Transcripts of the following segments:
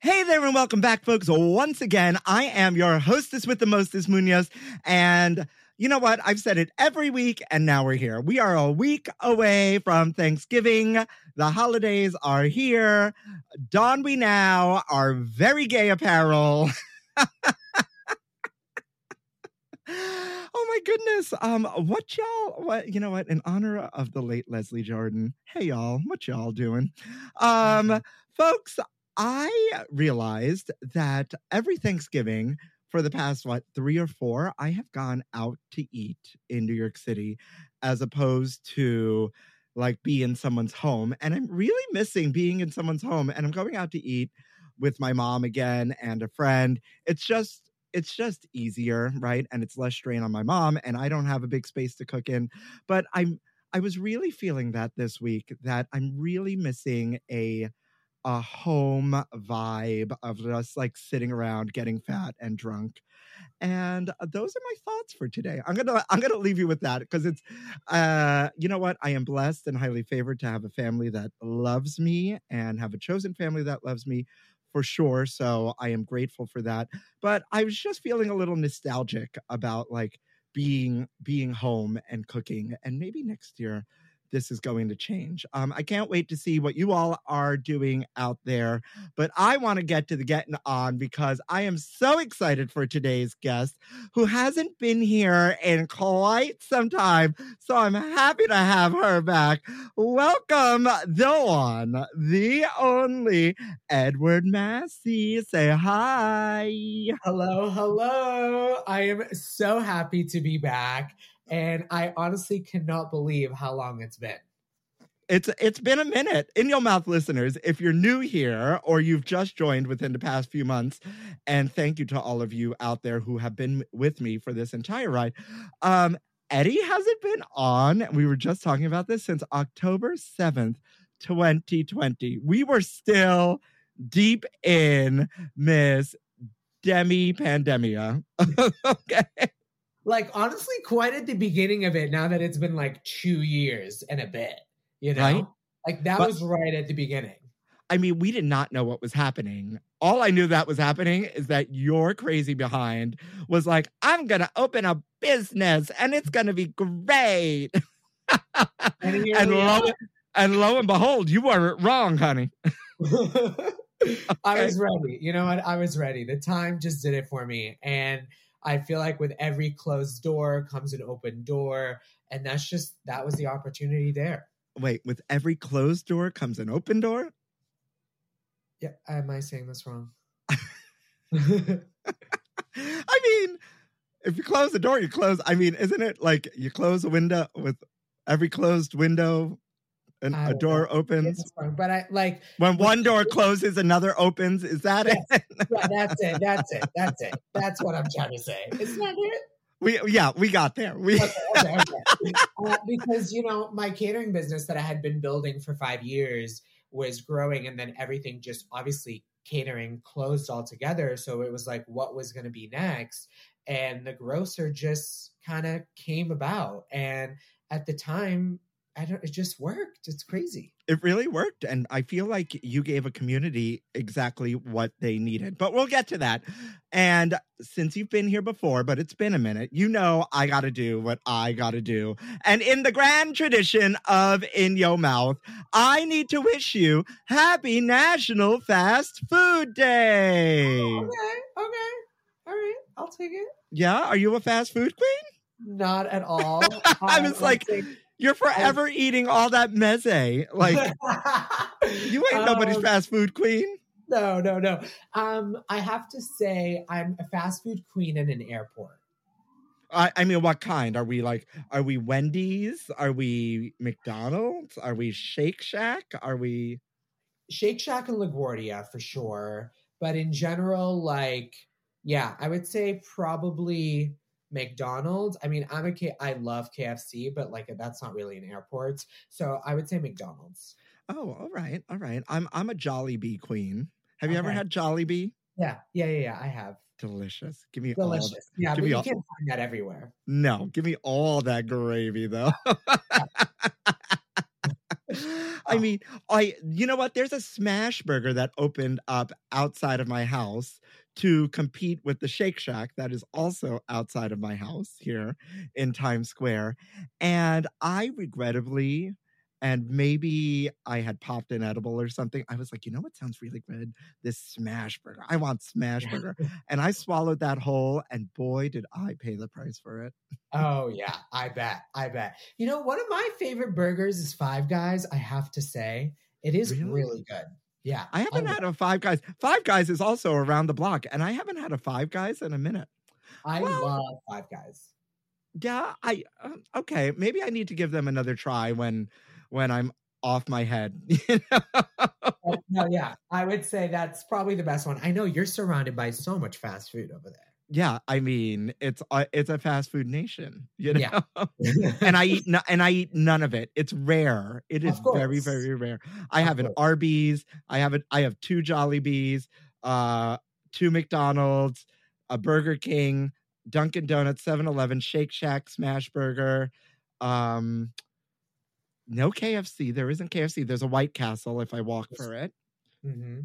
Hey there, and welcome back, folks. Once again, I am your hostess with the mostest, Munoz. And you know what? I've said it every week, and now we're here. We are a week away from Thanksgiving. The holidays are here. Don we now our very gay apparel. oh my goodness. Um, what y'all what you know what? In honor of the late Leslie Jordan. Hey y'all, what y'all doing? Um, folks, I realized that every Thanksgiving for the past what three or four, I have gone out to eat in New York City as opposed to like be in someone's home. And I'm really missing being in someone's home. And I'm going out to eat with my mom again and a friend. It's just it's just easier, right? And it's less strain on my mom, and I don't have a big space to cook in. But I'm I was really feeling that this week that I'm really missing a a home vibe of just like sitting around getting fat and drunk and those are my thoughts for today. I'm gonna i'm gonna leave you with that because it's uh you know what? I am blessed and highly favored to have a family that loves me and have a chosen family that loves me for sure so i am grateful for that. But i was just feeling a little nostalgic about like being being home and cooking and maybe next year this is going to change. Um, I can't wait to see what you all are doing out there. But I want to get to the getting on because I am so excited for today's guest who hasn't been here in quite some time. So I'm happy to have her back. Welcome, the one, the only Edward Massey. Say hi. Hello, hello. I am so happy to be back. And I honestly cannot believe how long it's been. It's it's been a minute. In your mouth listeners, if you're new here or you've just joined within the past few months, and thank you to all of you out there who have been with me for this entire ride. Um, Eddie hasn't been on. We were just talking about this since October 7th, 2020. We were still deep in Miss Demi Pandemia. okay like honestly quite at the beginning of it now that it's been like two years and a bit you know Right. like that But- was right at the beginning I mean, we did not know what was happening. All I knew that was happening is that your crazy behind was like, I'm going to open a business and it's going to be great. And and, lo, and lo and behold, you weren't wrong, honey. i was ready you know what i was ready the time just did it for me and i feel like with every closed door comes an open door and that's just that was the opportunity there Wait, with every closed door comes an open door? yeah am i saying this wrong I mean, if you close the door, you close. I mean, isn't it like you close a window with every closed window and I a door opens? But I like When one door closes, another opens. Is that it? yeah, that's it. That's it. That's it. That's what I'm trying to say. Isn't that it? We yeah, we got there. We okay, okay, okay. Uh, because you know my catering business that I had been building for five years was growing, and then everything just obviously catering closed altogether. So it was like, what was going to be next? And the grocer just kind of came about, and at the time, I don't. It just worked. It's crazy. it really worked and i feel like you gave a community exactly what they needed but we'll get to that and since you've been here before but it's been a minute you know i gotta do what i gotta do and in the grand tradition of in your mouth i need to wish you happy national fast food day Okay. Okay. All right. I'll take it. yeah are you a fast food queen Not at all. I was like, you're forever eating all that meze like you ain't nobody's Um, fast food queen No, no, no. Um, I have to say, I'm a fast food queen in an airport. I, I mean, what kind? Are we like, are we Wendy's? Are we McDonald's? Are we Shake Shack? Are we. Shake Shack and LaGuardia for sure, but in general, like, yeah, I would say probably McDonald's. I mean, I'm a K. I love KFC, but like that's not really an airport. so I would say McDonald's. Oh, all right. All right. I'm I'm a Jollibee queen. Have you ever had Jollibee? Yeah, yeah, yeah, yeah. I have Delicious. Give me all. delicious. Yeah, give but you all- can't find that everywhere. No, give me all that gravy though. I mean, I you know what? There's a smash burger that opened up outside of my house to compete with the Shake Shack that is also outside of my house here in Times Square. And I regrettably and maybe I had popped an edible or something. I was like, you know what sounds really good? This smash burger. I want smash burger. And I swallowed that whole, and boy, did I pay the price for it. Oh yeah, I bet. I bet. You know, one of my favorite burgers is Five Guys. I have to say, it is Really? really, good. Yeah, I haven't love had a Five Guys. Five Guys is also around the block, and I haven't had a Five Guys in a minute. I Well- love Five Guys. Yeah, I um, okay. Maybe I need to give them another try when when I'm off my head. you know? Oh, no, yeah, I would say that's probably the best one. I know you're surrounded by so much fast food over yeah, I mean it's a, it's a fast food nation, you know. Yeah. and I eat no, and I eat none of it. It's rare. It is very very rare. I Of have an course. Arby's. I have it. I have two Jollibees, uh, two McDonald's, a Burger King, Dunkin' Donuts, 7-Eleven, Shake Shack, Smash Burger. Um, no KFC. There isn't KFC. There's a White Castle if I walk for it. hmm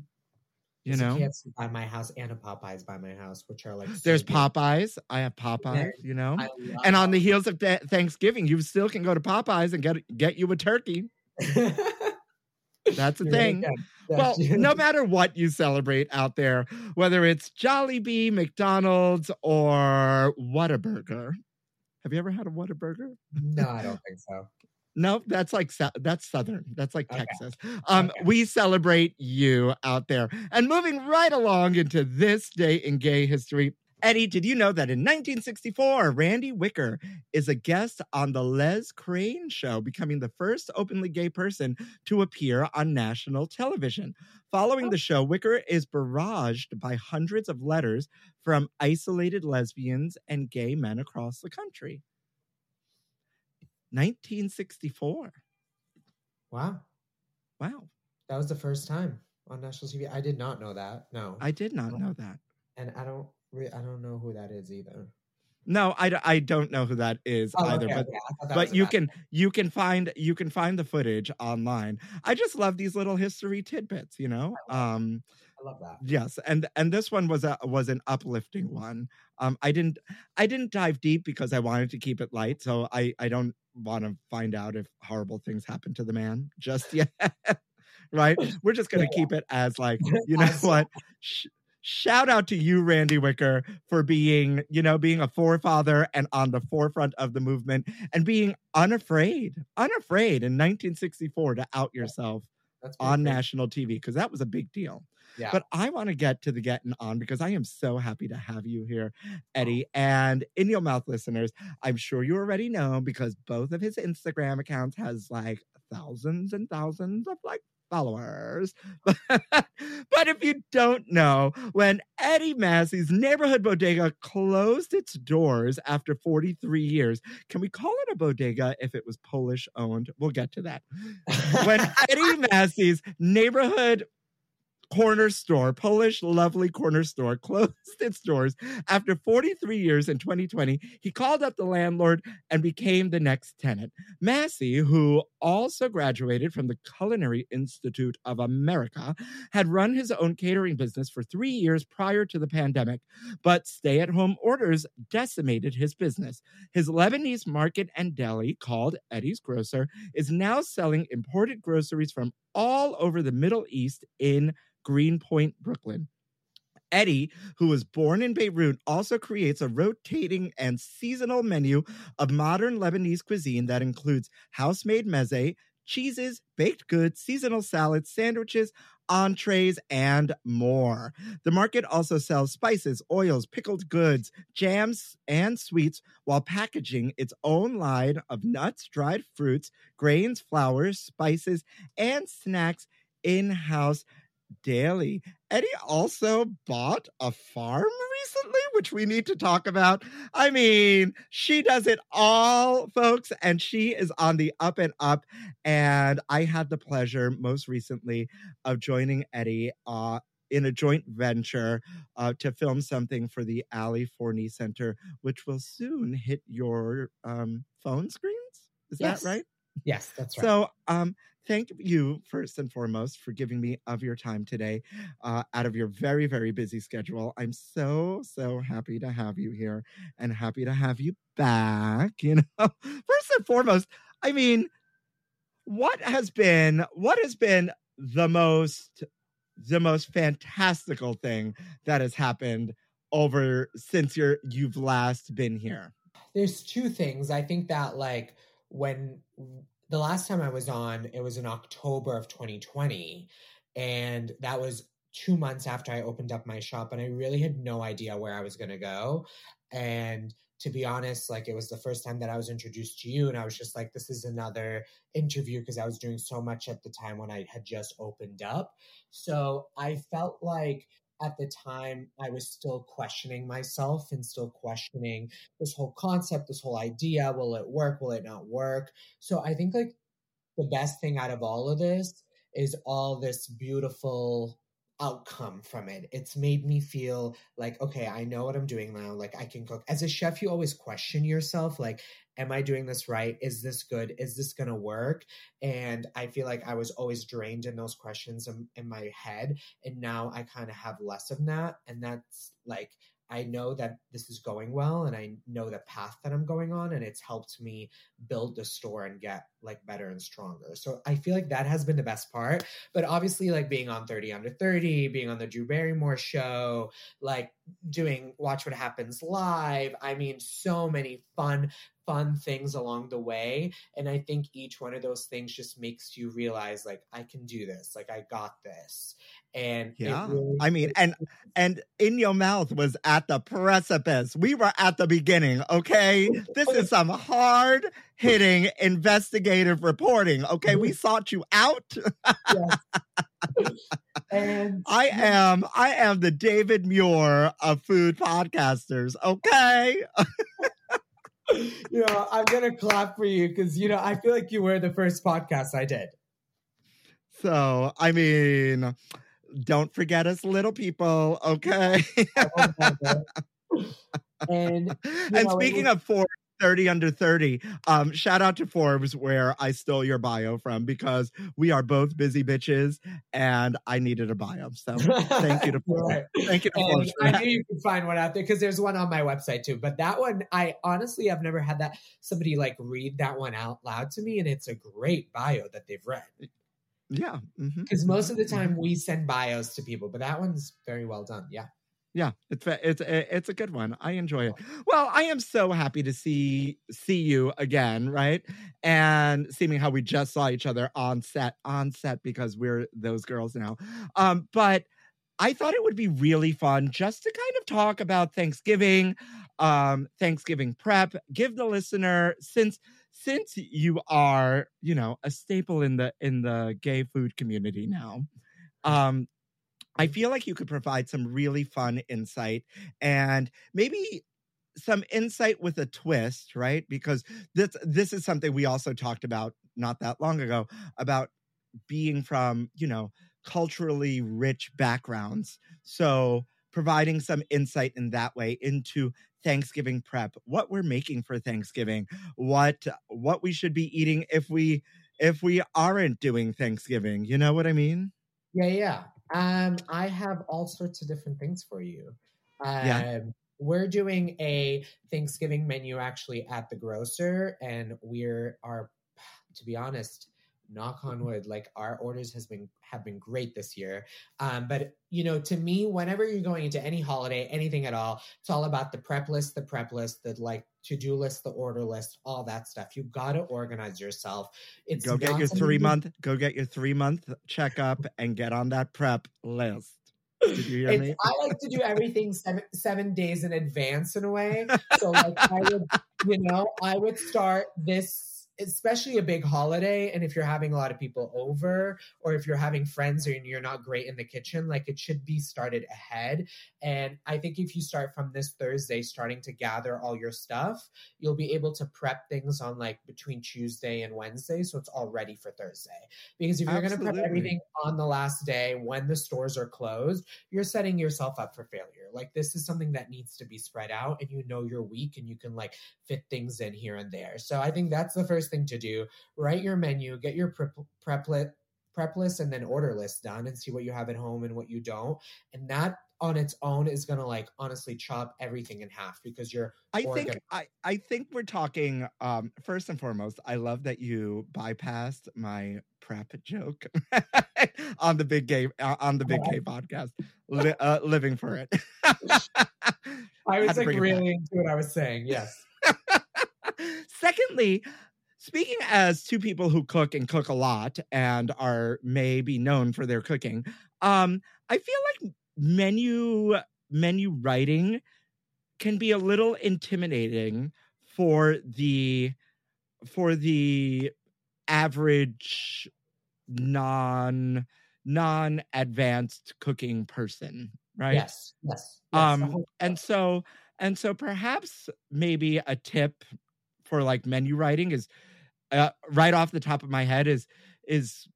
You know, KFC by my house and a Popeyes by my house, which are like so there's good. Popeyes. I have Popeyes. You know, and on the heels of Th- Thanksgiving, you still can go to Popeyes and get get you a turkey. That's the thing. Well, no matter what you celebrate out there, whether it's Jollibee, McDonald's, or Whataburger. Have you ever had a Whataburger? no, I don't think so. No, that's like that's southern. That's like Okay. Texas. Um, Okay. we celebrate you out there. And moving right along into this day in gay history. Eddie, did you know that in 1964, Randy Wicker is a guest on the Les Crane show, becoming the first openly gay person to appear on national television? Following the show, Wicker is barraged by hundreds of letters from isolated lesbians and gay men across the country. 1964. Wow, Wow. that was the first time on national TV. I did not know that. No, I did not know that. and I don't. Re- I don't know who that is either. No, I, d- I don't know who that is Oh, either, okay, but okay, I thought that was but you can you can find you can find the footage online. I just love these little history tidbits, you know. Um love that. yes, and and this one was a was an uplifting one. Um I didn't I didn't dive deep because I wanted to keep it light, so I I don't want to find out if horrible things happen to the man just yet. right? We're just going to keep it as like, you know what? Sh- shout out to you randy wicker for being you know being a forefather and on the forefront of the movement and being unafraid unafraid in 1964 to out yourself on great. national TV because that was a big deal. Yeah. But I want to get to the getting on because I am so happy to have you here, Eddie. And in your mouth listeners, I'm sure you already know because both of his Instagram accounts has like thousands and thousands of like followers. but if you don't know, when Eddie Massey's neighborhood bodega closed its doors after 43 years, can we call it a bodega if it was Polish owned? We'll get to that. when Eddie Massey's neighborhood corner store, Polish lovely corner store, closed its doors after 43 years in 2020. He called up the landlord and became the next tenant. Massey, who also graduated from the Culinary Institute of America, had run his own catering business for three years prior to the pandemic, but stay at home orders decimated his business. His Lebanese market and deli, called Eddie's Grocer, is now selling imported groceries from all over the Middle East in Greenpoint, Brooklyn. Eddie, who was born in Beirut, also creates a rotating and seasonal menu of modern Lebanese cuisine that includes house made meze, cheeses, baked goods, seasonal salads, sandwiches, entrees, and more. The market also sells spices, oils, pickled goods, jams, and sweets while packaging its own line of nuts, dried fruits, grains, flowers, spices, and snacks in house daily. Eddie also bought a farm recently, which we need to talk about. I mean, she does it all, folks, and she is on the up and up. And I had the pleasure most recently of joining Eddie uh, in a joint venture uh, to film something for the Ali Forney Center, which will soon hit your um, phone screens. Is Yes. that right? yes, that's right. So, um, thank you first and foremost for giving me of your time today, uh, out of your very very busy schedule. I'm so so happy to have you here and happy to have you back. You know, first and foremost, I mean, what has been what has been the most the most fantastical thing that has happened over since you're you've last been here? there's two things. I think that like when the last time I was on, it was in October of 2020, and that was two months after I opened up my shop, and I really had no idea where I was gonna go. And to be honest, like it was the first time that I was introduced to you, and I was just like, this is another interview because I was doing so much at the time when I had just opened up. So I felt like at the time I was still questioning myself and still questioning this whole concept, this whole idea. Will it work? Will it not work? So I think like the best thing out of all of this is all this beautiful outcome from it. It's made me feel like, okay, I know what I'm doing now. Like I can cook. As a chef, you always question yourself, like, am I doing this right? Is this good? Is this gonna work? And I feel like I was always drained in those questions in, in my head. And now I kind of have less of that. And that's like I know that this is going well and I know the path that I'm going on and it's helped me build the store and get like better and stronger. So I feel like that has been the best part. But obviously like being on 30 under 30, being on the Drew Barrymore show, like doing Watch What Happens live. I mean so many fun fun things along the way and I think each one of those things just makes you realize like I can do this. Like I got this. And Yeah. really- I mean, and and in your mouth was at the precipice. We were at the beginning, okay? This is some hard hitting investigative reporting. Okay, we mm-hmm. sought you out. and I am I am the David Muir of food podcasters, okay? you know, I'm gonna clap for you because you know I feel like you were the first podcast I did. So, I mean, don't forget us little people, okay? and and know, speaking was- of Forbes 30 under 30, um, shout out to Forbes where I stole your bio from because we are both busy bitches and I needed a bio. So thank you to Forbes. Thank you to Forbes I knew you could find one out there because there's one on my website too. But that one, I honestly have never had that somebody like read that one out loud to me, and it's a great bio that they've read. Yeah. mhm. Because most of the time we send bios to people, but that one's very well done. Yeah. Yeah, it's a- it's a- it's a good one. I enjoy it. Well, I am so happy to see see you again, right? And seeming how we just saw each other on set on set because we're those girls now. Um, but I thought it would be really fun just to kind of talk about Thanksgiving, um, Thanksgiving prep. Give the listener since since you are you know a staple in the in the gay food community now. Um, I feel like you could provide some really fun insight and maybe some insight with a twist, right? Because this this is something we also talked about not that long ago about being from, you know, culturally rich backgrounds. So providing some insight in that way into Thanksgiving prep, what we're making for Thanksgiving, what what we should be eating if we if we aren't doing Thanksgiving. You know what I mean? Yeah, yeah. Um, I have all sorts of different things for you. Um, Yeah. We're doing a Thanksgiving menu actually at the grocer, and we're are, to be honest, knock on wood, like our orders has been have been great this year. Um, but you know, to me, whenever you're going into any holiday, anything at all, it's all about the prep list, the prep list, the like to-do list, the order list, all that stuff. You got to organize yourself. It's go get your three month go get your three month checkup and get on that prep list did you hear me I like to do everything seven, seven days in advance in a way. So like I would, you know, I would start this, especially a big holiday. And if you're having a lot of people over, or if you're having friends and you're not great in the kitchen, like it should be started ahead. And I think if you start from this Thursday, starting to gather all your stuff, you'll be able to prep things on like between Tuesday and Wednesday. So it's all ready for Thursday. Because if you're going to prep everything on the last day when the stores are closed, you're setting yourself up for failure. Like this is something that needs to be spread out and you know your week and you can like fit things in here and there. So I think that's the first thing to do. Write your menu, get your prep prep lit prep list and then order list done and see what you have at home and what you don't. And that on its own is gonna like honestly chop everything in half because you're i think i i think we're talking um first and foremost i love that you bypassed my prep joke on the big game uh, on the big K podcast Li- uh, living for it I was to like bring it back. really into what I was saying. Yes. Secondly, speaking as two people who cook and cook a lot and are may be known for their cooking, um, I feel like menu menu writing can be a little intimidating for the for the average non non advanced cooking person, right? Yes. Yes. yes um and so and so perhaps maybe a tip for like menu writing is uh, right off the top of my head is is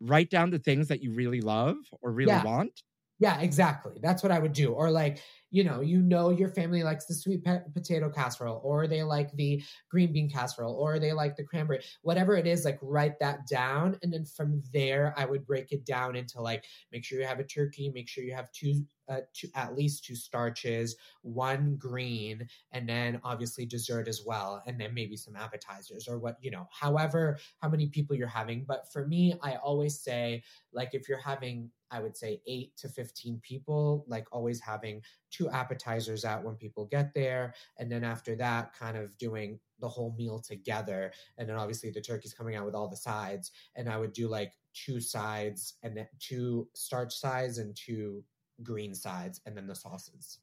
write down the things that you really love or really Yeah. want Yeah, exactly. That's what I would do. Or like, you know, you know your family likes the sweet pe- potato casserole, or they like the green bean casserole, or they like the cranberry, whatever it is. Like, write that down, and then from there, I would break it down into like, make sure you have a turkey, make sure you have two, uh, two at least two starches, one green, and then obviously dessert as well, and then maybe some appetizers or what you know, however, how many people you're having. But for me, I always say like if you're having i would say 8 to 15 people like always having two appetizers out when people get there and then after that kind of doing the whole meal together and then obviously the turkey's coming out with all the sides and i would do like two sides and then two starch sides and two green sides and then the sauces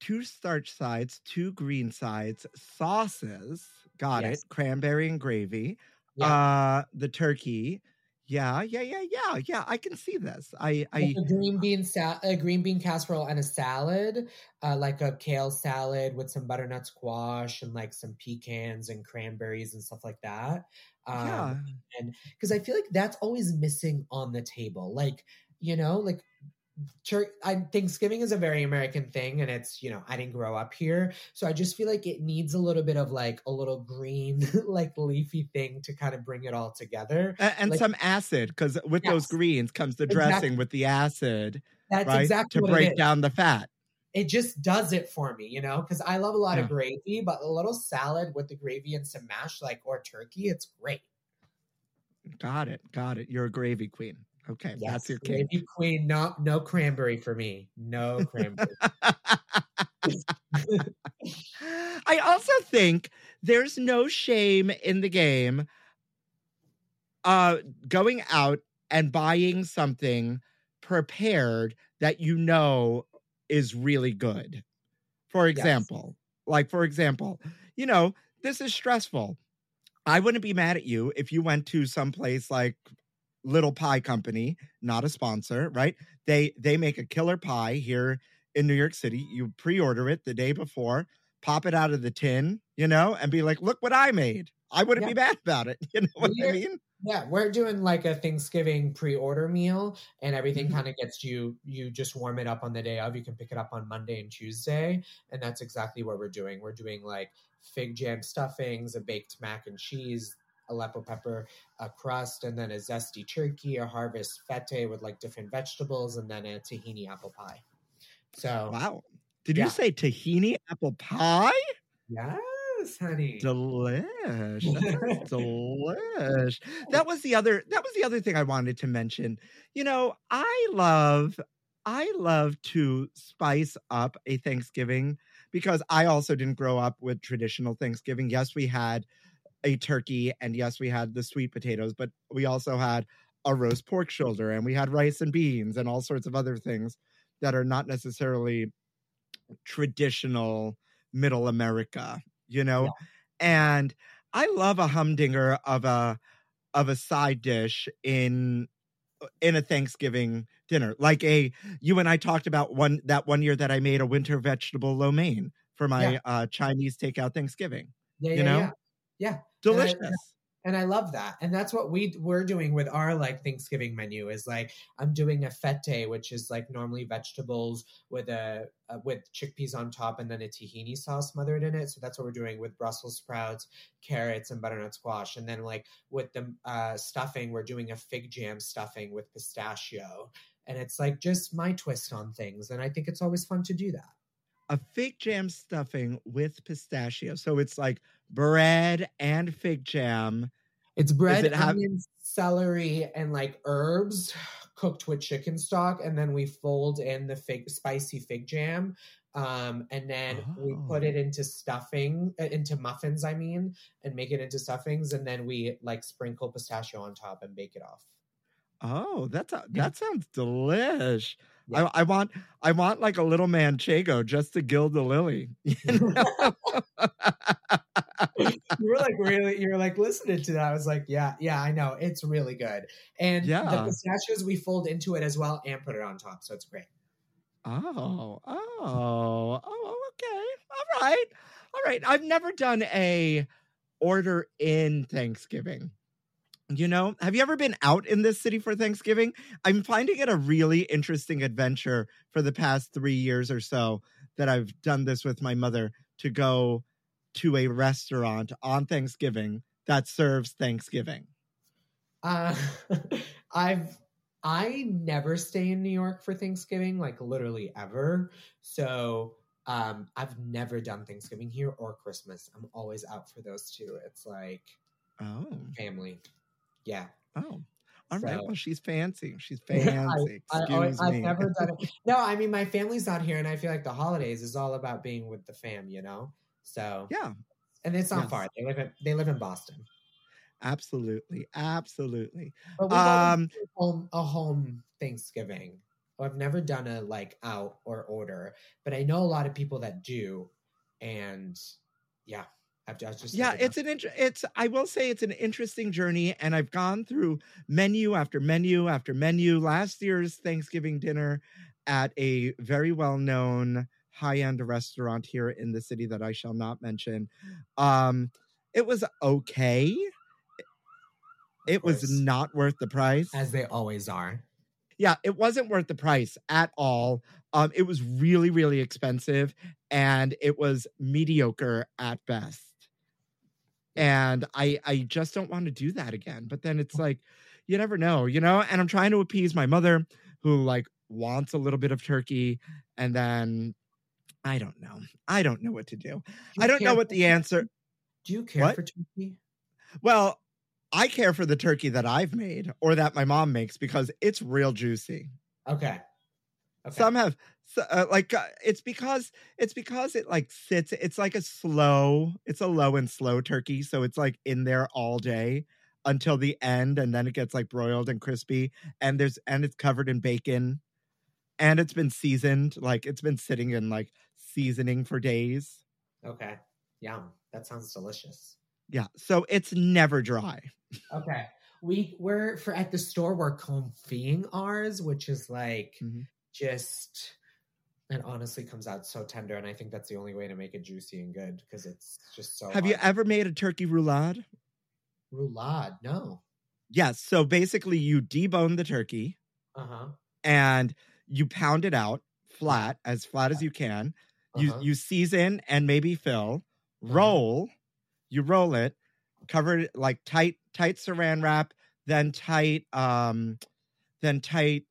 two starch sides two green sides sauces got Yes. it cranberry and gravy Yeah. uh the turkey yeah yeah yeah yeah yeah i can see this i i green bean sa- a green bean casserole and a salad, uh, like a kale salad with some butternut squash and like some pecans and cranberries and stuff like that. Um, yeah and because I feel like that's always missing on the table. Like, you know, like tur- I, Thanksgiving is a very American thing, and it's you know I didn't grow up here, so I just feel like it needs a little bit of like a little green, like leafy thing to kind of bring it all together. And like- some acid because with those greens comes the Exactly. dressing with the acid That's right exactly to what break down the fat it just does it for me, you know, because I love a lot Yeah. of gravy, but a little salad with the gravy and some mash, like or turkey, it's great. got it got it you're a gravy queen Okay, Yes, that's your king. gravy queen. No, no cranberry for me. No cranberry. I also think there's no shame in the game uh going out and buying something prepared that you know is really good. For example, like for example, you know, this is stressful. I wouldn't be mad at you if you went to some place like Little Pie Company, not a sponsor, right? They they make a killer pie here in New York City. You pre-order it the day before, pop it out of the tin, you know, and be like, "Look what I made." I wouldn't Yeah. be mad about it. You know what I mean? Yeah, we're doing like a Thanksgiving pre-order meal, and everything Mhm. kind of gets you. You just warm it up on the day of. You can pick it up on Monday and Tuesday, and that's exactly what we're doing. We're doing like fig jam stuffings, a baked mac and cheese, Aleppo pepper, a crust, and then a zesty turkey, a harvest fatteh with like different vegetables, and then a tahini apple pie. So Wow. Did Yeah. you say tahini apple pie? yes, honey. Delish. Delish. That was the other that was the other thing I wanted to mention. You know, I love I love to spice up a Thanksgiving because I also didn't grow up with traditional Thanksgiving. Yes, we had a turkey and yes, we had the sweet potatoes, but we also had a roast pork shoulder and we had rice and beans and all sorts of other things that are not necessarily traditional middle America, you know? And I love a humdinger of a of a side dish in in a Thanksgiving dinner. Like a you and I talked about one that one year that I made a winter vegetable lo mein for my Yeah. uh Chinese takeout Thanksgiving. yeah, you yeah, know? yeah. Yeah, Delicious. and I love that. And that's what we we're doing with our like Thanksgiving menu is like I'm doing a fatteh, which is like normally vegetables with a, uh with chickpeas on top and then a tahini sauce smothered in it. So that's what we're doing with Brussels sprouts, carrots, and butternut squash. And then like with the uh, stuffing, we're doing a fig jam stuffing with pistachio. And it's like just my twist on things, and I think it's always fun to do that. a fig jam stuffing with pistachio. So it's like bread and fig jam. It's bread, it have- onions, celery, and like herbs cooked with chicken stock, and then we fold in the fig spicy fig jam, um, and then we put Oh. it into stuffing, uh, into muffins. I mean, and make it into stuffings, and then we like sprinkle pistachio on top and bake it off. Oh, that's a, that sounds delish. Yeah. I, I want I want like a little manchego just to gild the lily. you know? you were like really, you were like listening to that. I was like, yeah, yeah, I know, it's really good. And yeah. the pistachios we fold into it as well and put it on top, so it's great. oh, oh, oh, okay. All right. All right. I've never done a order in Thanksgiving. You know, have you ever been out in this city for Thanksgiving? I'm finding it a really interesting adventure for the past three years or so that I've done this with my mother to go to a restaurant on Thanksgiving that serves Thanksgiving. Uh, I've I never stay in New York for Thanksgiving, like literally ever. So um, I've never done Thanksgiving here or Christmas. I'm always out for those two. It's like Oh, family. Yeah. oh. All right. So- Well, she's fancy. She's I- fancy. I, Excuse I, have me. never done it. No, I mean my family's not here, and I feel like the holidays is all about being with the fam, you know. So Yeah, and it's not Yes. far. They live in they live in Boston, absolutely. Absolutely. but we've Um, done home a home Thanksgiving. I've never done a like out or order, but I know a lot of people that do, and yeah, I've just, just yeah it's an int- it's i will say it's an interesting journey and i've gone through menu after menu after menu last year's thanksgiving dinner at a very well known high-end restaurant here in the city that i shall not mention. Um it was okay. It was not worth the price. As they always are. yeah it wasn't worth the price at all. Um it was really really expensive and it was mediocre at best. And i i just don't want to do that again but then it's like you never know you know? And i'm trying to appease my mother who like wants a little bit of turkey and then i don't know i don't know what to do Do i don't know what the answer? Do you care What? for turkey? well I care for the turkey that I've made or that my mom makes because it's real juicy. Okay. Okay. Some have uh, like uh, it's because it's because it like sits it's like a slow it's a low and slow turkey so it's like in there all day until the end and then it gets like broiled and crispy and there's and it's covered in bacon and it's been seasoned like it's been sitting in like seasoning for days okay. Yum. That sounds delicious. yeah so it's never dry Okay. We we're for at the store we're confying ours, which is like Mhm. just it honestly comes out so tender, and I think that's the only way to make it juicy and good because it's just so. have you ever made a turkey roulade roulade? No. yes so basically you debone the turkey Uh huh. and you pound it out flat as flat as you can you Uh-huh. you season and maybe fill Uh-huh. roll you roll it cover it like tight tight saran wrap then tight um then tight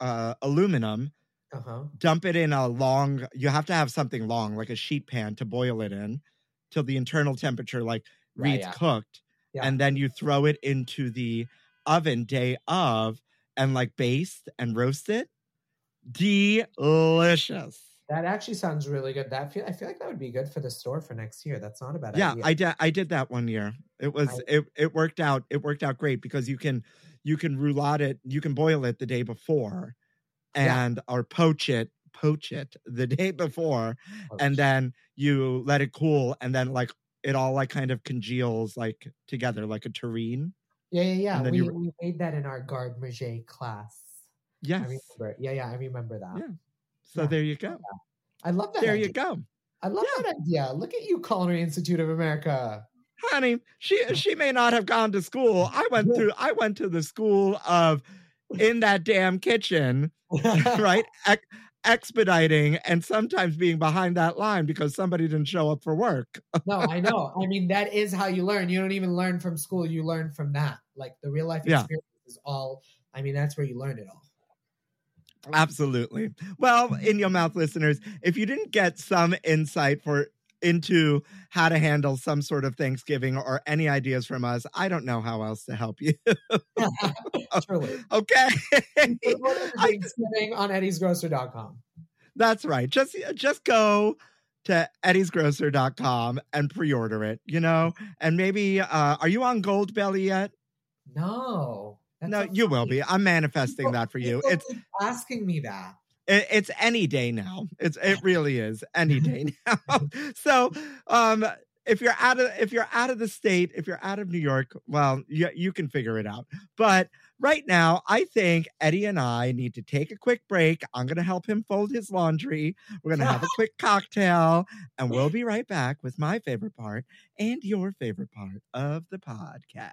uh aluminum Uh huh. dump it in a long you have to have something long like a sheet pan to boil it in till the internal temperature like Right, reads yeah. cooked Yeah. and then you throw it into the oven day of and like baste and roast it delicious That actually sounds really good. That feel I feel like that would be good for the store for next year. That's not a bad yeah idea. i did i did that one year it was I- it, it worked out it worked out great because you can you can roulade it you can boil it the day before Yeah. and or poach it poach it the day before and then you let it cool and then like it all like kind of congeals like together like a terrine yeah, yeah, yeah. We, you- we made that in our garde manger class. I yes remember. Yeah, yeah, I remember that. Yeah. So Yeah. there you go I love that. there idea. you go I love that idea. Look at you, Culinary Institute of America. honey she she may not have gone to school i went through i went to the school of in that damn kitchen right Ex- expediting and sometimes being behind that line because somebody didn't show up for work no, I know. I mean, that is how you learn. You don't even learn from school. You learn from that. Like the real life Yeah. experience is all. I mean, that's where you learn it all. Absolutely well in your mouth listeners if you didn't get some insight for into how to handle some sort of thanksgiving or any ideas from us i don't know how else to help you Truly. okay Thanksgiving on eddiesgrocer.com. That's right. Just just go to eddiesgrocer.com and pre-order it, you know? And maybe uh are you on Goldbelly yet? No. That's no, you will be. I'm manifesting People- that for you. It's asking me that. it, it's any day now. It's it really is any day now. so, um if you're out of if you're out of the state, if you're out of New York, well, you you can figure it out. But right now, I think Eddie and I need to take a quick break. I'm going to help him fold his laundry. We're going to have a quick cocktail, and we'll be right back with my favorite part and your favorite part of the podcast.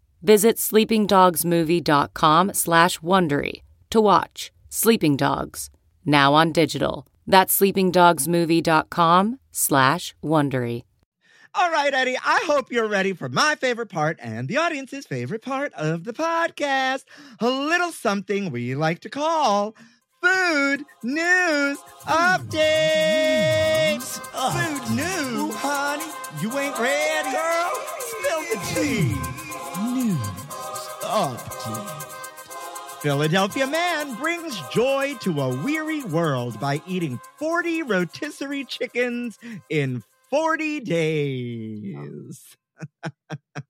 Visit sleepingdogsmovie.com slash Wondery to watch Sleeping Dogs, now on digital. That's sleepingdogsmovie.com slash Wondery. All right, Eddie, I hope you're ready for my favorite part and the audience's favorite part of the podcast a little something we like to call food news updates. Food news, honey. You ain't ready, girl. Spill the tea. Update. Philadelphia man brings joy to a weary world by eating 40 rotisserie chickens in 40 days.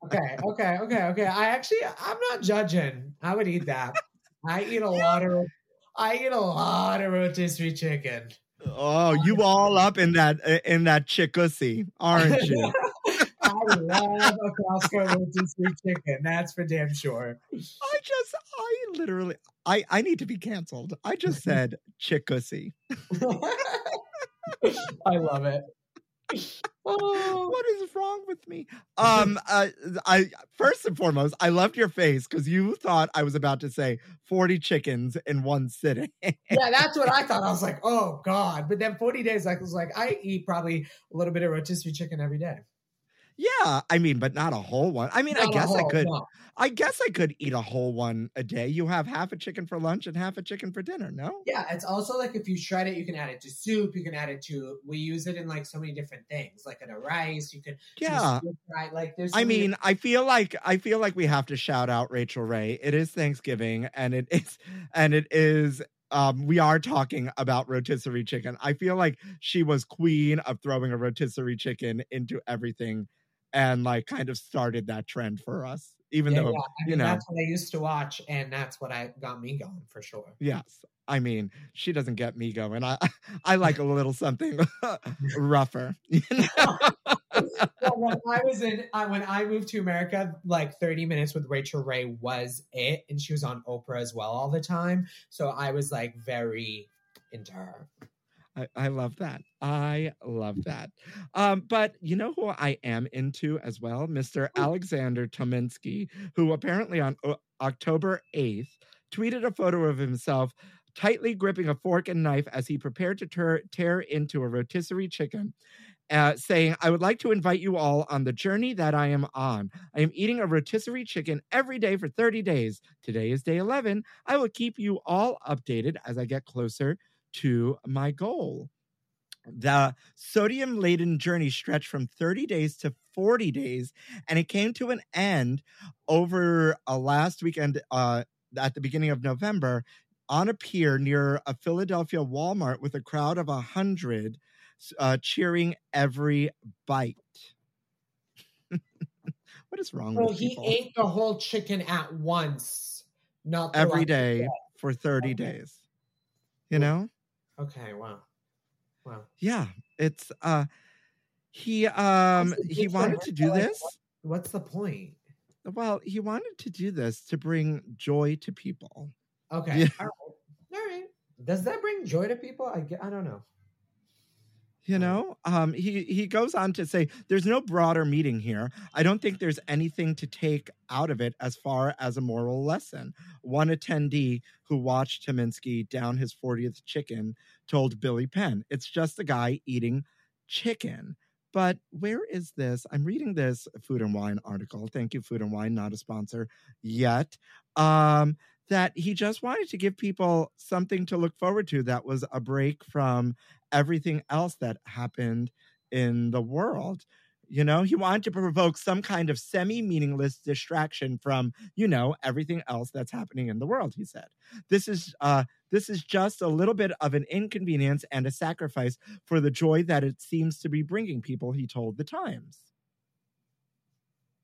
Okay, okay, okay, okay. I actually, I'm not judging. I would eat that. I eat a lot of, I eat a lot of rotisserie chicken. Oh, you all up in that in that chickussy, aren't you? I love a Costco rotisserie chicken. That's for damn sure. I just, I literally, I I need to be canceled. I just said chickussy. I love it. Oh. what is wrong with me? Um, uh, I first and foremost, I loved your face because you thought I was about to say forty chickens in one sitting. yeah, that's what I thought. I was like, oh God. But then 40 days, I was like, I eat probably a little bit of rotisserie chicken every day. Yeah, I mean, but not a whole one. I mean, I Not a guess I could. no. I guess I could eat a whole one a day. You have half a chicken for lunch and half a chicken for dinner. No. Yeah, it's also like if you shred it, you can add it to soup. You can add it to. We use it in like so many different things, like in a rice. You can. Yeah. fry, Like there's. so I mean, I feel like I feel like we have to shout out Rachael Ray. It is Thanksgiving, and it is, and it is. Um, we are talking about rotisserie chicken. I feel like she was queen of throwing a rotisserie chicken into everything, and like kind of started that trend for us. Even Yeah, though, yeah. I you know, that's what I used to watch, and that's what I got me going for sure. yes, I mean, she doesn't get me going. I I like a little something rougher. You know? well, when I was in, I, when I moved to America, like 30 Minutes with Rachael Ray was it, and she was on Oprah as well all the time. So I was like very into her. I, I love that. I love that. Um, but you know who I am into as well? Mr. Alexander Tominsky, who apparently on O- October 8th tweeted a photo of himself tightly gripping a fork and knife as he prepared to tear, tear into a rotisserie chicken. Uh, saying, I would like to invite you all on the journey that I am on. I am eating a rotisserie chicken every day for 30 days. Today is day 11. I will keep you all updated as I get closer to my goal. The sodium laden journey stretched from 30 days to 40 days, and it came to an end over a last weekend uh, at the beginning of November on a pier near a Philadelphia Walmart with a crowd of 100 uh, cheering every bite. what is wrong So with he people? ate the whole chicken at once, not every day for 30 days. You know? Okay, wow, wow. Yeah, it's uh he um he wanted to do this. What's the point? Well, he wanted to do this to bring joy to people. Okay, Yeah. all right, all right. Does that bring joy to people? I, I don't know. You know, um, he he goes on to say, "There's no broader meaning here. I don't think there's anything to take out of it as far as a moral lesson." One attendee who watched Tominsky down his 40th chicken told Billy Penn, "It's just a guy eating chicken." But where is this? I'm reading this Food and Wine article. Thank you, Food and Wine, not a sponsor yet. Um, that he just wanted to give people something to look forward to that was a break from everything else that happened in the world. You know, he wanted to provoke some kind of semi meaningless distraction from, you know, everything else that's happening in the world, he said. This is uh this is just a little bit of an inconvenience and a sacrifice for the joy that it seems to be bringing people, he told the Times.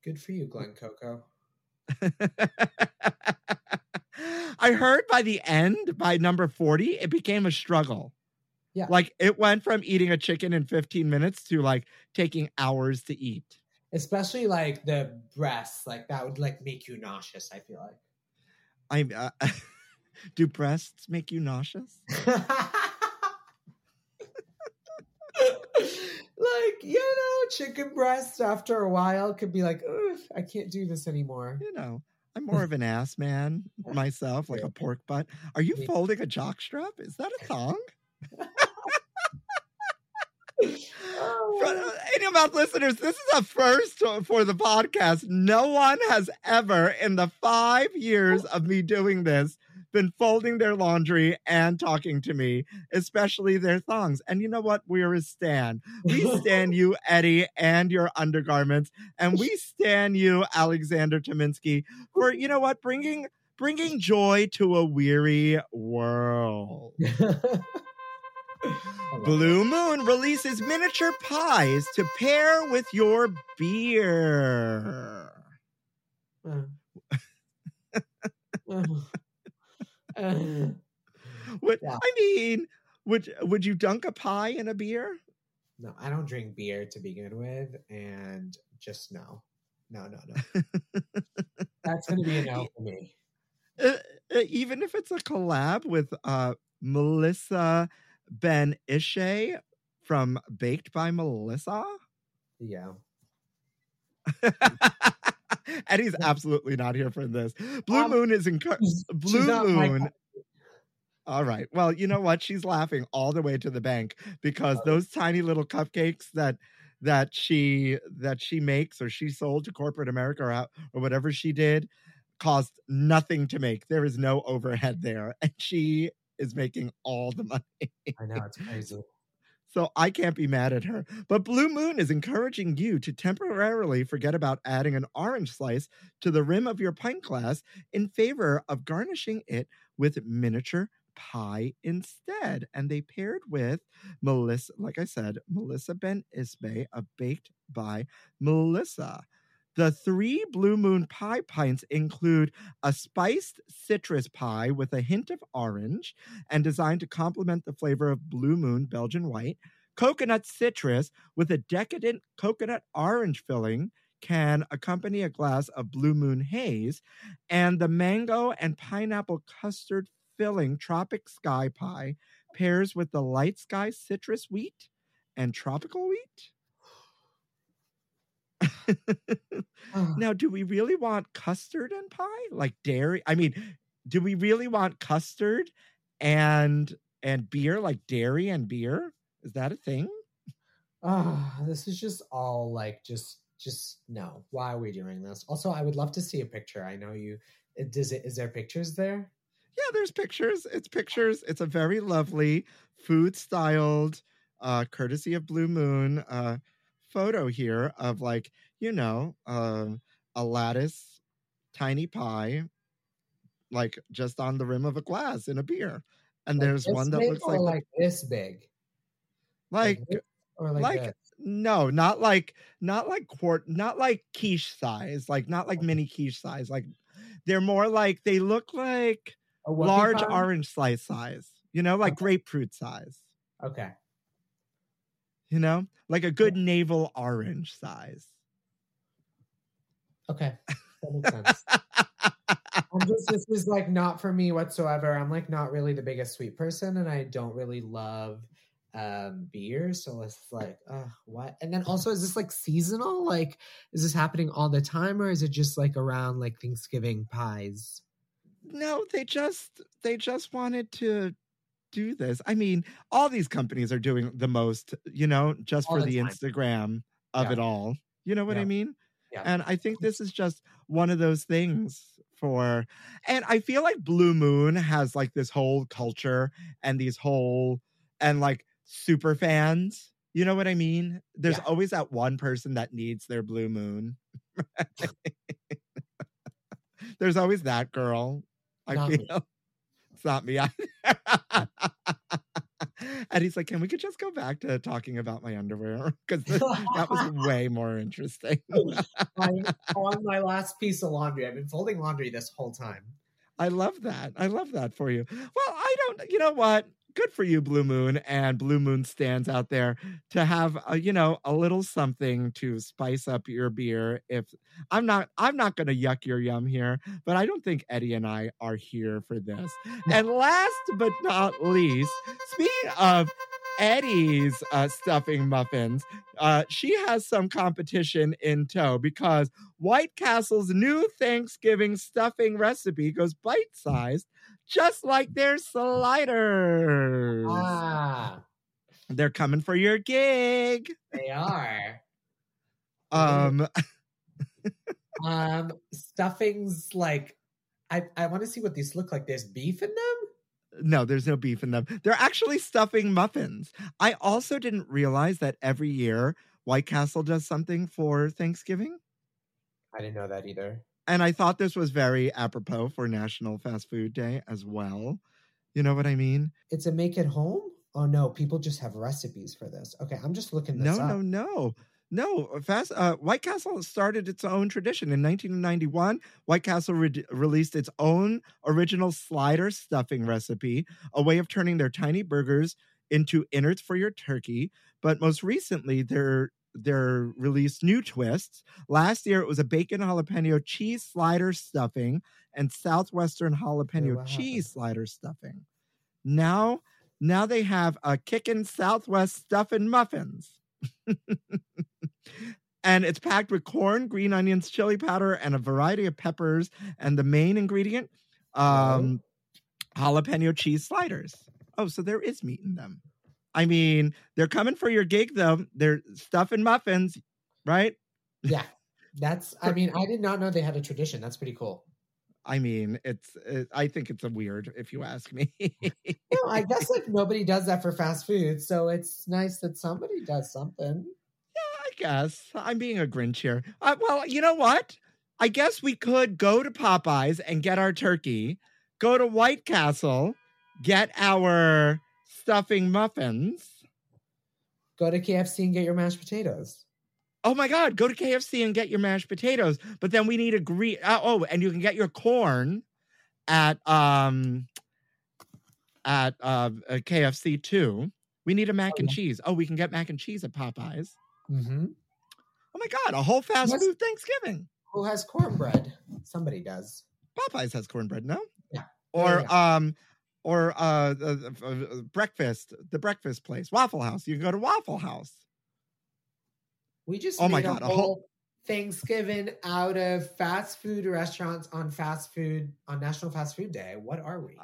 Good for you, Glenn Coco. I heard by the end, by number 40, it became a struggle. Yeah. Like it went from eating a chicken in 15 minutes to like taking hours to eat. Especially like the breasts, like that would like make you nauseous. I feel like. I uh, do breasts make you nauseous? like you know, chicken breast after a while could be like, I can't do this anymore. You know, I'm more of an ass man myself, like a pork butt. Are you folding a jockstrap? Is that a thong? For, uh, Mouth listeners, this is a first for the podcast. No one has ever, in the five years of me doing this, been folding their laundry and talking to me, especially their thongs. And you know what? We're a stan. We stand you, Eddie, and your undergarments, and we stand you, Alexander Tominsky, for you know what? Bringing bringing joy to a weary world. Blue Moon releases miniature pies to pair with your beer. Uh. Uh. Would, Yeah. I mean, would would you dunk a pie in a beer? No, I don't drink beer to begin with, and just no, no, no, no. That's gonna be a no for me. Uh, even if it's a collab with uh, Melissa Ben Ishay from Baked by Melissa. Yeah. Eddie's absolutely not here for this. Blue Um, Moon is encouraged. Blue she's not my Moon. All right. Well, you know what? She's laughing all the way to the bank because Oh. those tiny little cupcakes that that she that she makes or she sold to corporate America or, out- or whatever she did cost nothing to make. There is no overhead there, and she is making all the money. I know it's crazy. So I can't be mad at her. But Blue Moon is encouraging you to temporarily forget about adding an orange slice to the rim of your pint glass in favor of garnishing it with miniature pie instead. And they paired with Melissa, like I said, Melissa Ben Ishay of Baked by Melissa. The three Blue Moon pie pints include a spiced citrus pie with a hint of orange and designed to complement the flavor of Blue Moon Belgian White, coconut citrus with a decadent coconut orange filling can accompany a glass of Blue Moon Haze, and the mango and pineapple custard filling Tropic Sky Pie pairs with the Light Sky citrus wheat and tropical wheat. now, do we really want custard and pie? Like dairy? I mean, do we really want custard and and beer like dairy and beer? Is that a thing? Ah, this is just all like just just no. Why are we doing this? Also, I would love to see a picture. I know you. uh, Does it? Is there pictures there? Yeah, there's pictures. It's pictures. It's a very lovely food styled, uh, courtesy of Blue Moon, uh, photo here of like, you know, uh, a lattice tiny pie, like just on the rim of a glass in a beer. And Like there's one that looks like, like this big, like, this or like, like no, not like, not like quart, not like quiche size, like not like mini quiche size. Like they're more like, they look like, A large pie? orange slice size, you know, like Okay. grapefruit size, Okay. you know, like a good navel orange size. Okay. That makes sense. I'm just this is like not for me whatsoever. I'm like not really the biggest sweet person and I don't really love um beer. So it's like, uh what? And then also is this like seasonal? Like is this happening all the time or is it just like around like Thanksgiving pies? no, they just they just wanted to do this. I mean, all these companies are doing the most, you know, just All for the the. Instagram of Yeah. it all. You know what I mean? Yeah. And I think this is just one of those things for and I feel like Blue Moon has like this whole culture and these whole and like super fans. You know what I mean? There's Yeah. always that one person that needs their blue moon. There's always that girl. I Not me. feel it's not me. and he's like, Can we could just go back to talking about my underwear? Because that was way more interesting. I'm on my last piece of laundry. I've been folding laundry this whole time. I love that. I love that for you. Well, I don't, you know what? Good for you, Blue Moon and Blue Moon stands out there to have, a, you know, a little something to spice up your beer. If I'm not, I'm not going to yuck your yum here, but I don't think Eddie and I are here for this. And last but not least, speaking of Eddie's uh, stuffing muffins, uh, she has some competition in tow because White Castle's new Thanksgiving stuffing recipe goes bite sized, just like their sliders. Ah, They're coming for your gig. they are. Um, Um, stuffings like I I want to see what these look like. There's beef in them. no, there's no beef in them. They're actually stuffing muffins. I also didn't realize that every year White Castle does something for Thanksgiving. I didn't know that either. And I thought this was very apropos for National Fast Food Day as well. You know what I mean? It's a make it home. Oh no, people just have recipes for this. Okay, I'm just looking this No, up. no, no. No, fast. Uh, White Castle started its own tradition in 1991. White Castle re- released its own original slider stuffing recipe, a way of turning their tiny burgers into innards for your turkey. But most recently, they're they're released new twists. Last year, it was a bacon jalapeno cheese slider stuffing and southwestern jalapeno what cheese slider stuffing. Now, now they have a kickin' Southwest stuffing muffins. and it's packed with corn, green onions, chili powder, and a variety of peppers. And the main ingredient, um, jalapeno cheese sliders. Oh, so there is meat in them. I mean, they're coming for your gig though. They're stuffing muffins, right? Yeah. That's, I mean, I did not know they had a tradition. That's pretty cool. I mean, it's. It, I think it's a weird, if you ask me. No, I guess like nobody does that for fast food. So it's nice that somebody does something. Yeah, I guess I'm being a Grinch here. Uh, well, you know what? I guess we could go to Popeyes and get our turkey, go to White Castle, get our stuffing muffins. Go to KFC and get your mashed potatoes. Oh my God, go to KFC and get your mashed potatoes. But then we need a green. Uh, oh, and you can get your corn at um at uh, uh, KFC too. We need a mac and yeah. cheese. Oh, we can get mac and cheese at Popeyes. Mm-hmm. Oh my God, a whole fast Yes. food Thanksgiving. Who has cornbread? Somebody does. Popeyes has cornbread, no? Yeah. Or Yeah, um or uh, uh, breakfast, the breakfast place, Waffle House. You can go to Waffle House. We just Oh my God, a a whole- whole Thanksgiving out of fast food restaurants on fast food on National Fast Food Day. What are we?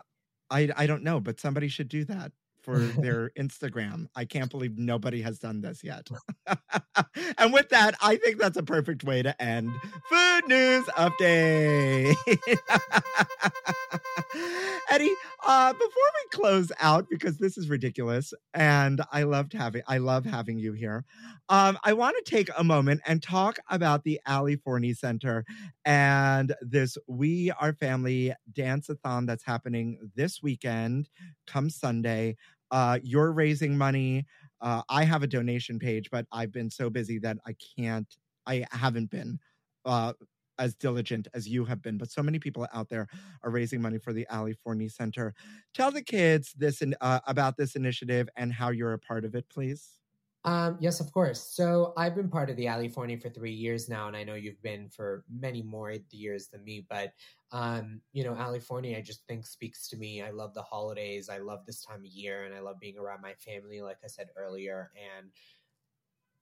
I I don't know, but somebody should do that for their Instagram. I can't believe nobody has done this yet. and with that, I think that's a perfect way to end food news update. Eddie, uh, before we close out, because this is ridiculous, and I loved having I love having you here. Um, I want to take a moment and talk about the Ali Forney Center and this We Are Family dance-a-thon that's happening this weekend, come Sunday. Uh, you're raising money. Uh, I have a donation page, but I've been so busy that I can't. I haven't been uh, as diligent as you have been. But so many people out there are raising money for the Ali Forney Center. Tell the kids this in, uh, about this initiative and how you're a part of it, please. Um, yes, of course. So I've been part of the Ali Forney for three years now, and I know you've been for many more years than me. But um, you know, Ali Forney, I just think speaks to me. I love the holidays. I love this time of year, and I love being around my family, like I said earlier. And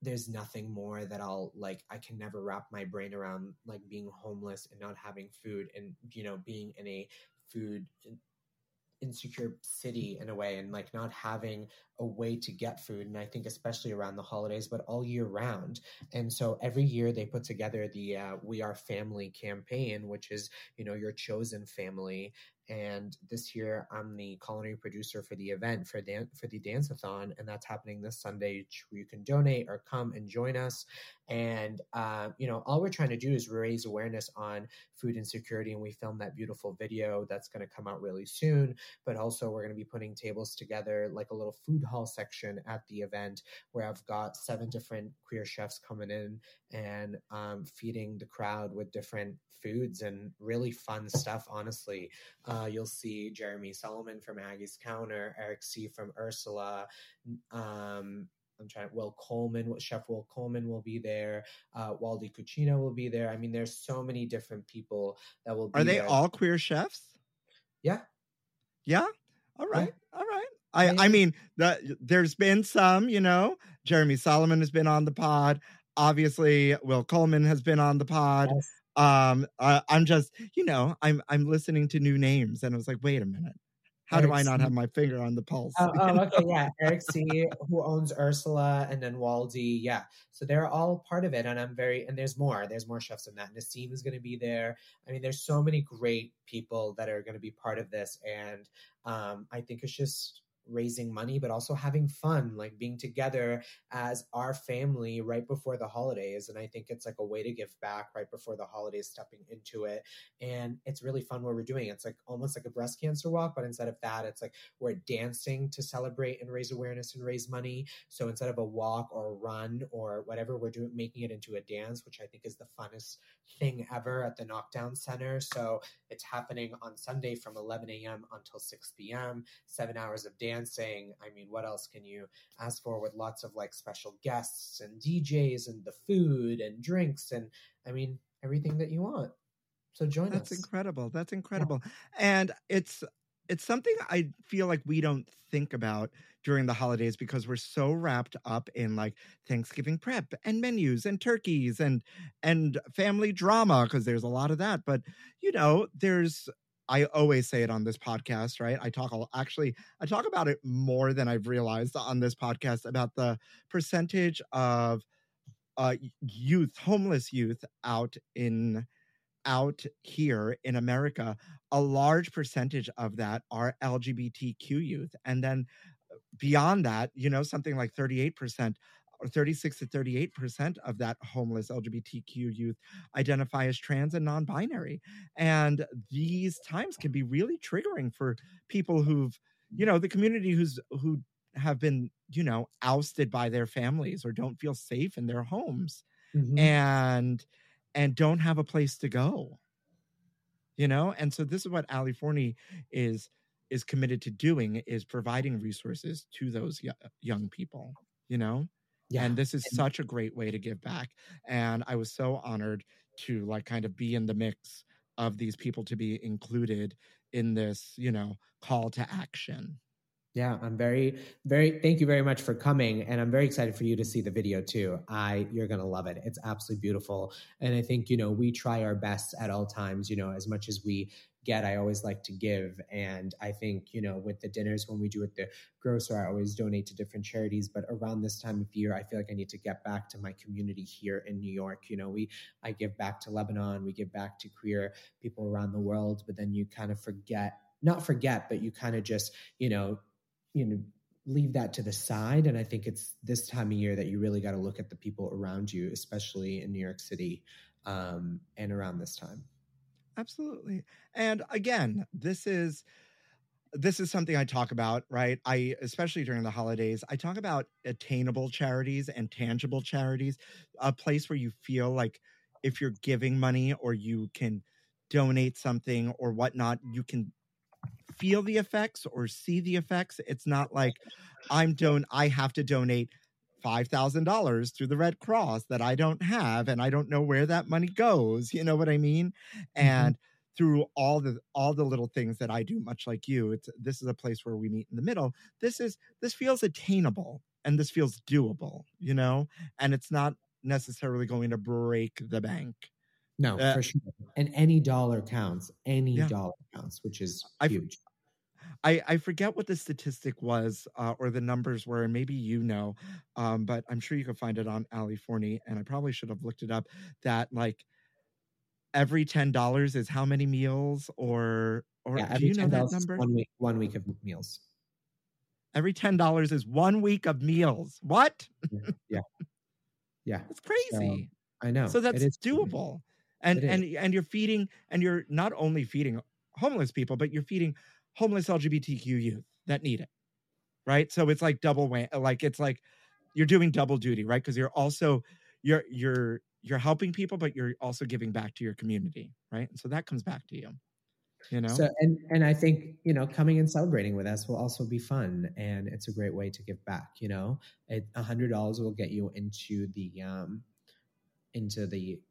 there's nothing more that I'll like. I can never wrap my brain around like being homeless and not having food, and you know, being in a food insecure city in a way and like not having a way to get food and i think especially around the holidays but all year round and so every year they put together the uh, we are family campaign which is you know your chosen family and this year i'm the culinary producer for the event for dan- for the dance-a-thon and that's happening this sunday. Where you can donate or come and join us and uh, you know all we're trying to do is raise awareness on food insecurity and we filmed that beautiful video that's going to come out really soon but also we're going to be putting tables together like a little food hall section at the event where I've got seven different queer chefs coming in and um, feeding the crowd with different foods and really fun stuff. Honestly, uh, you'll see Jeremy Salamon from Agi's Counter, Eric See from Ursula. Um, I'm trying. Will Coleman, Chef Will Coleman will be there. Uh, Waldy Cucino will be there. I mean, there's so many different people that will. be Are they there. all queer chefs? Yeah. Yeah. All right. All right. I, Yeah, I mean, the, there's been some, you know, Jeremy Salamon has been on the pod. Obviously, Will Coleman has been on the pod. Yes. Um, uh, I'm just, you know, I'm I'm listening to new names, and I was like, wait a minute, how do I not C. have my finger on the pulse? Oh, oh, okay, yeah. Eric See, who owns Ursula, and then Waldy, yeah. So they're all part of it, and I'm very. And there's more. There's more chefs than that. Nassim is going to be there. I mean, there's so many great people that are going to be part of this, and um, I think it's just raising money, but also having fun, like being together as our family right before the holidays. And I think it's like a way to give back right before the holidays, stepping into it. And it's really fun what we're doing. It's like almost like a breast cancer walk, but instead of that, it's like we're dancing to celebrate and raise awareness and raise money. So instead of a walk or a run or whatever, we're doing making it into a dance, which I think is the funnest thing ever at the Knockdown Center. So it's happening on Sunday from 11 a.m. until 6 p.m. Seven hours of dancing. I mean, what else can you ask for with lots of like special guests and DJs and the food and drinks and I mean everything that you want. So join That's us. That's incredible. That's incredible. And it's it's something I feel like we don't think about during the holidays because we're so wrapped up in like Thanksgiving prep and menus and turkeys and and family drama because there's a lot of that. But you know, there's I always say it on this podcast, right? I talk actually I talk about it more than I've realized on this podcast about the percentage of uh youth, homeless youth out in out here in America, a large percentage of that are LGBTQ youth. And then beyond that, you know, something like 38% or 36 to 38% of that homeless LGBTQ youth identify as trans and non binary. And these times can be really triggering for people who've, you know, the community who's, who have been, you know, ousted by their families or don't feel safe in their homes. Mm-hmm. And, and don't have a place to go you know and so this is what ali forney is is committed to doing is providing resources to those young people you know yeah. and this is and- such a great way to give back and i was so honored to like kind of be in the mix of these people to be included in this you know call to action yeah, I'm very, very. Thank you very much for coming, and I'm very excited for you to see the video too. I, you're gonna love it. It's absolutely beautiful, and I think you know we try our best at all times. You know, as much as we get, I always like to give, and I think you know with the dinners when we do at the grocer, I always donate to different charities. But around this time of year, I feel like I need to get back to my community here in New York. You know, we I give back to Lebanon, we give back to queer people around the world, but then you kind of forget not forget, but you kind of just, you know, you know leave that to the side. And i think it's this time of year that you really got to look at the people around you especially in new york city um, and around this time. Absolutely. And again this is this is something i talk about right? I especially during the holidays i talk about attainable charities and tangible charities a place where you feel like if you're giving money or you can donate something or whatnot you can feel the effects or see the effects. It's not like I'm don I have to donate $5,000 through the Red Cross that I don't have and I don't know where that money goes, you know what I mean? Mm-hmm. And through all the all the little things that I do much like you, it's this is a place where we meet in the middle. This is this feels attainable and this feels doable, you know? And it's not necessarily going to break the bank. No, uh, for sure. And any dollar counts. Any yeah. dollar counts, which is huge. I, I forget what the statistic was uh, or the numbers were, and maybe you know, um, but I'm sure you can find it on Ali Forney, and I probably should have looked it up. That like every ten dollars is how many meals, or or yeah, do you know that number? One week, one week of meals. Every ten dollars is one week of meals. What? yeah, yeah, it's crazy. I know. So that's doable and and and you're feeding and you're not only feeding homeless people but you're feeding homeless lgbtq youth that need it right? So it's like double way like it's like you're doing double duty right? Because you're also you're you're you're helping people but you're also giving back to your community right? And so that comes back to you you know? So and and i think you know coming and celebrating with us will also be fun and it's a great way to give back you know? A hundred dollars will get you into the um into the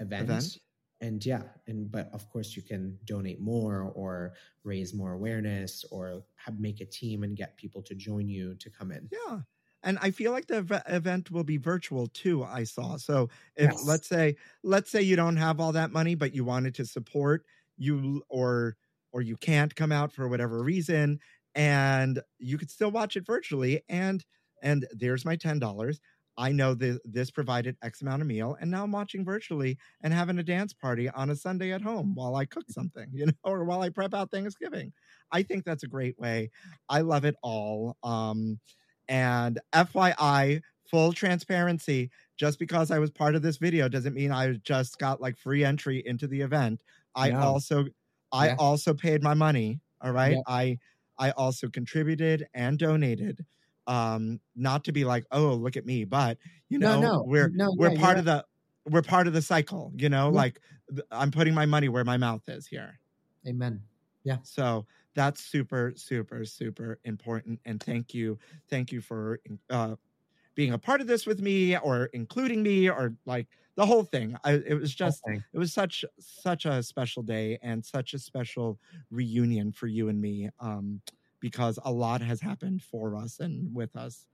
event. event. And yeah, and but of course you can donate more or raise more awareness or have, make a team and get people to join you to come in. Yeah. And I feel like the event will be virtual too. I saw. So if yes. let's say let's say you don't have all that money, but you wanted to support you or or you can't come out for whatever reason, and you could still watch it virtually. And and there's my ten dollars. I know that this provided X amount of meal, and now I'm watching virtually and having a dance party on a Sunday at home while I cook something, you know, or while I prep out Thanksgiving. I think that's a great way. I love it all. Um, and FYI, full transparency, just because I was part of this video doesn't mean I just got like free entry into the event. I no. also I yeah. also paid my money. All right. Yeah. I I also contributed and donated um not to be like oh look at me but you know no, no, we're no, we're yeah, part of the we're part of the cycle you know yeah. like i'm putting my money where my mouth is here amen yeah so that's super super super important and thank you thank you for uh being a part of this with me or including me or like the whole thing. I, it was just Okay. it was such such a special day and such a special reunion for you and me um because a lot has happened for us and with us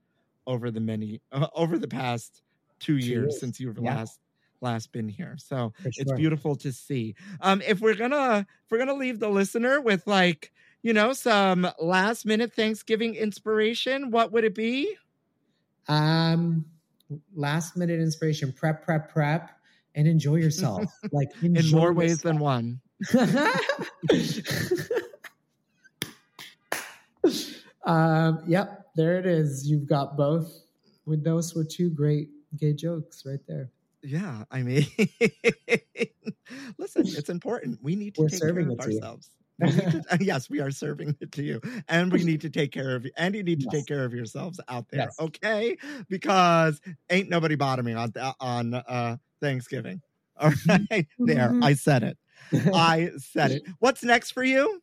over the many uh, over the past two years years. since you've Yeah. last last been here so For it's beautiful to see um if we're gonna if we're gonna leave the listener with like you know some last minute thanksgiving inspiration what would it be Um, last minute inspiration: prep, prep, prep, and enjoy yourself. Like in enjoy more ways than one um, yep, there it is. You've got both. With those were two great gay jokes right there. Yeah, I mean, listen, it's important. We need to We're take care of it to you. ourselves. We to- yes, we are serving it to you, and we need to take care of you, and you need to Yes. take care of yourselves out there, Yes. okay? Because ain't nobody bottoming on on uh, Thanksgiving. All right, there. I said it. I said it. What's next for you?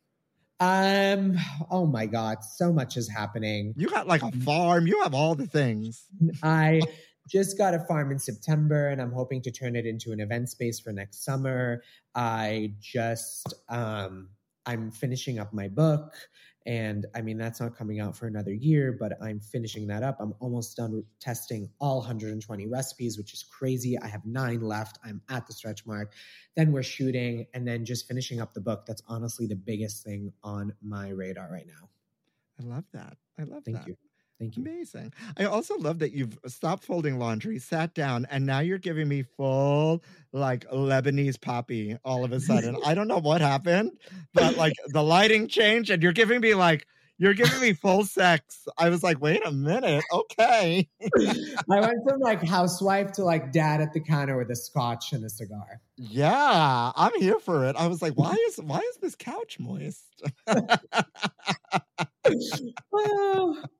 Um, oh my God, so much is happening. You got like a Um, farm. You have all the things. I just got a farm in September and I'm hoping to turn it into an event space for next summer. I just um I'm finishing up my book and I mean that's not coming out for another year, but I'm finishing that up. I'm almost done testing all 120 recipes, which is crazy. I have 9 left. I'm at the stretch mark. Then we're shooting and then just finishing up the book. That's honestly the biggest thing on my radar right now. I love that. I love Thank that. you. Thank you. Amazing. I also love that you've stopped folding laundry, sat down, and now you're giving me full like Lebanese poppy all of a sudden. I don't know what happened, but like the lighting changed and you're giving me like you're giving me full sex. I was like, wait a minute. Okay. I went from like housewife to like dad at the counter with a scotch and a cigar. Yeah, I'm here for it. I was like, why is why is this couch moist? Oh,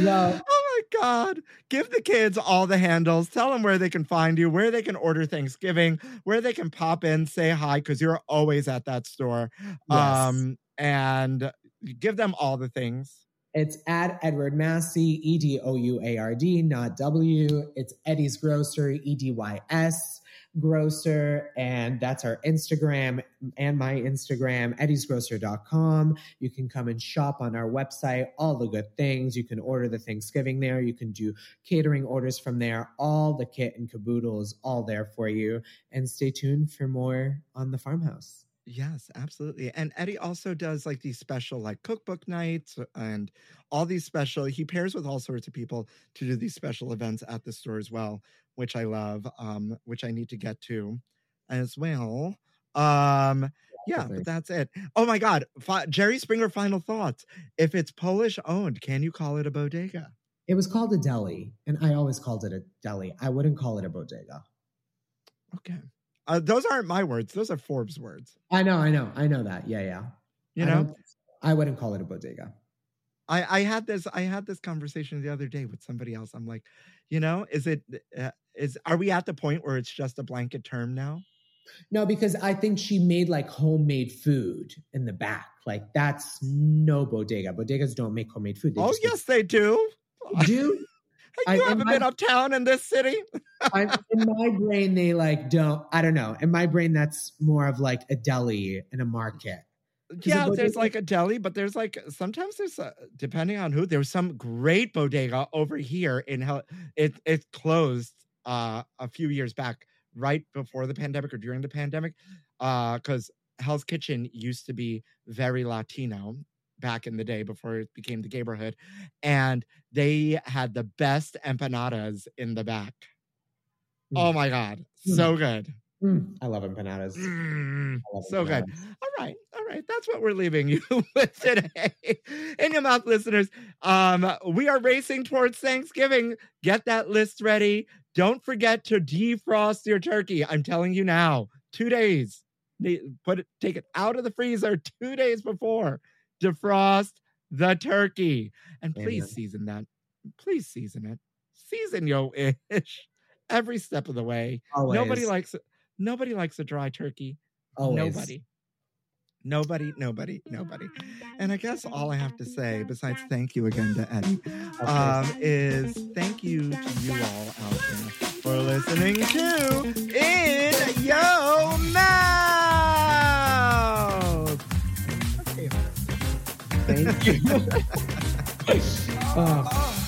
Yeah. Oh my God. Give the kids all the handles. Tell them where they can find you, where they can order Thanksgiving, where they can pop in, say hi, because you're always at that store. Yes. Um, and give them all the things. It's at Edouard Massih, E D O U A R D, not W. It's Edy's Grocery, E D Y S Grocer. And that's our Instagram and my Instagram, edysgrocer.com. You can come and shop on our website, all the good things. You can order the Thanksgiving there. You can do catering orders from there. All the kit and caboodle is all there for you. And stay tuned for more on the farmhouse. Yes, absolutely. And Eddie also does like these special like cookbook nights and all these special he pairs with all sorts of people to do these special events at the store as well, which I love, um, which I need to get to as well. Um yeah, but that's it. Oh my god, Fi- Jerry Springer final thoughts. If it's Polish owned, can you call it a bodega? It was called a deli, and I always called it a deli. I wouldn't call it a bodega. Okay. Uh, those aren't my words. Those are Forbes words. I know, I know, I know that. Yeah, yeah. You I know, don't- I wouldn't call it a bodega. I, I had this I had this conversation the other day with somebody else. I'm like, you know, is it uh, is are we at the point where it's just a blanket term now? No, because I think she made like homemade food in the back. Like that's no bodega. Bodegas don't make homemade food. They oh just make- yes, they do. do. you I- haven't my- been uptown in this city. I, in my brain, they like don't. I don't know. In my brain, that's more of like a deli and a market. yeah, there's like a deli, but there's like sometimes there's a, depending on who. There's some great bodega over here in Hell. It it closed uh a few years back, right before the pandemic or during the pandemic, uh, because Hell's Kitchen used to be very Latino back in the day before it became the neighborhood, and they had the best empanadas in the back. Oh Mm. my god, Mm. so good. Mm, I love empanadas. Mm, I love so good. All right, all right. That's what we're leaving you with today. In your mouth, listeners. Um, we are racing towards Thanksgiving. Get that list ready. Don't forget to defrost your turkey. I'm telling you now. Two days. Put it, take it out of the freezer two days before. Defrost the turkey, and please Amen. season that. Please season it. Season yo ish every step of the way. Nobody likes Nobody likes a dry turkey. Always. Nobody. Nobody, nobody, nobody. And I guess all I have to say, besides thank you again to Eddie, um, is thank you to you all out there for listening to In Yo Mouth. Okay, Thank you. Oh.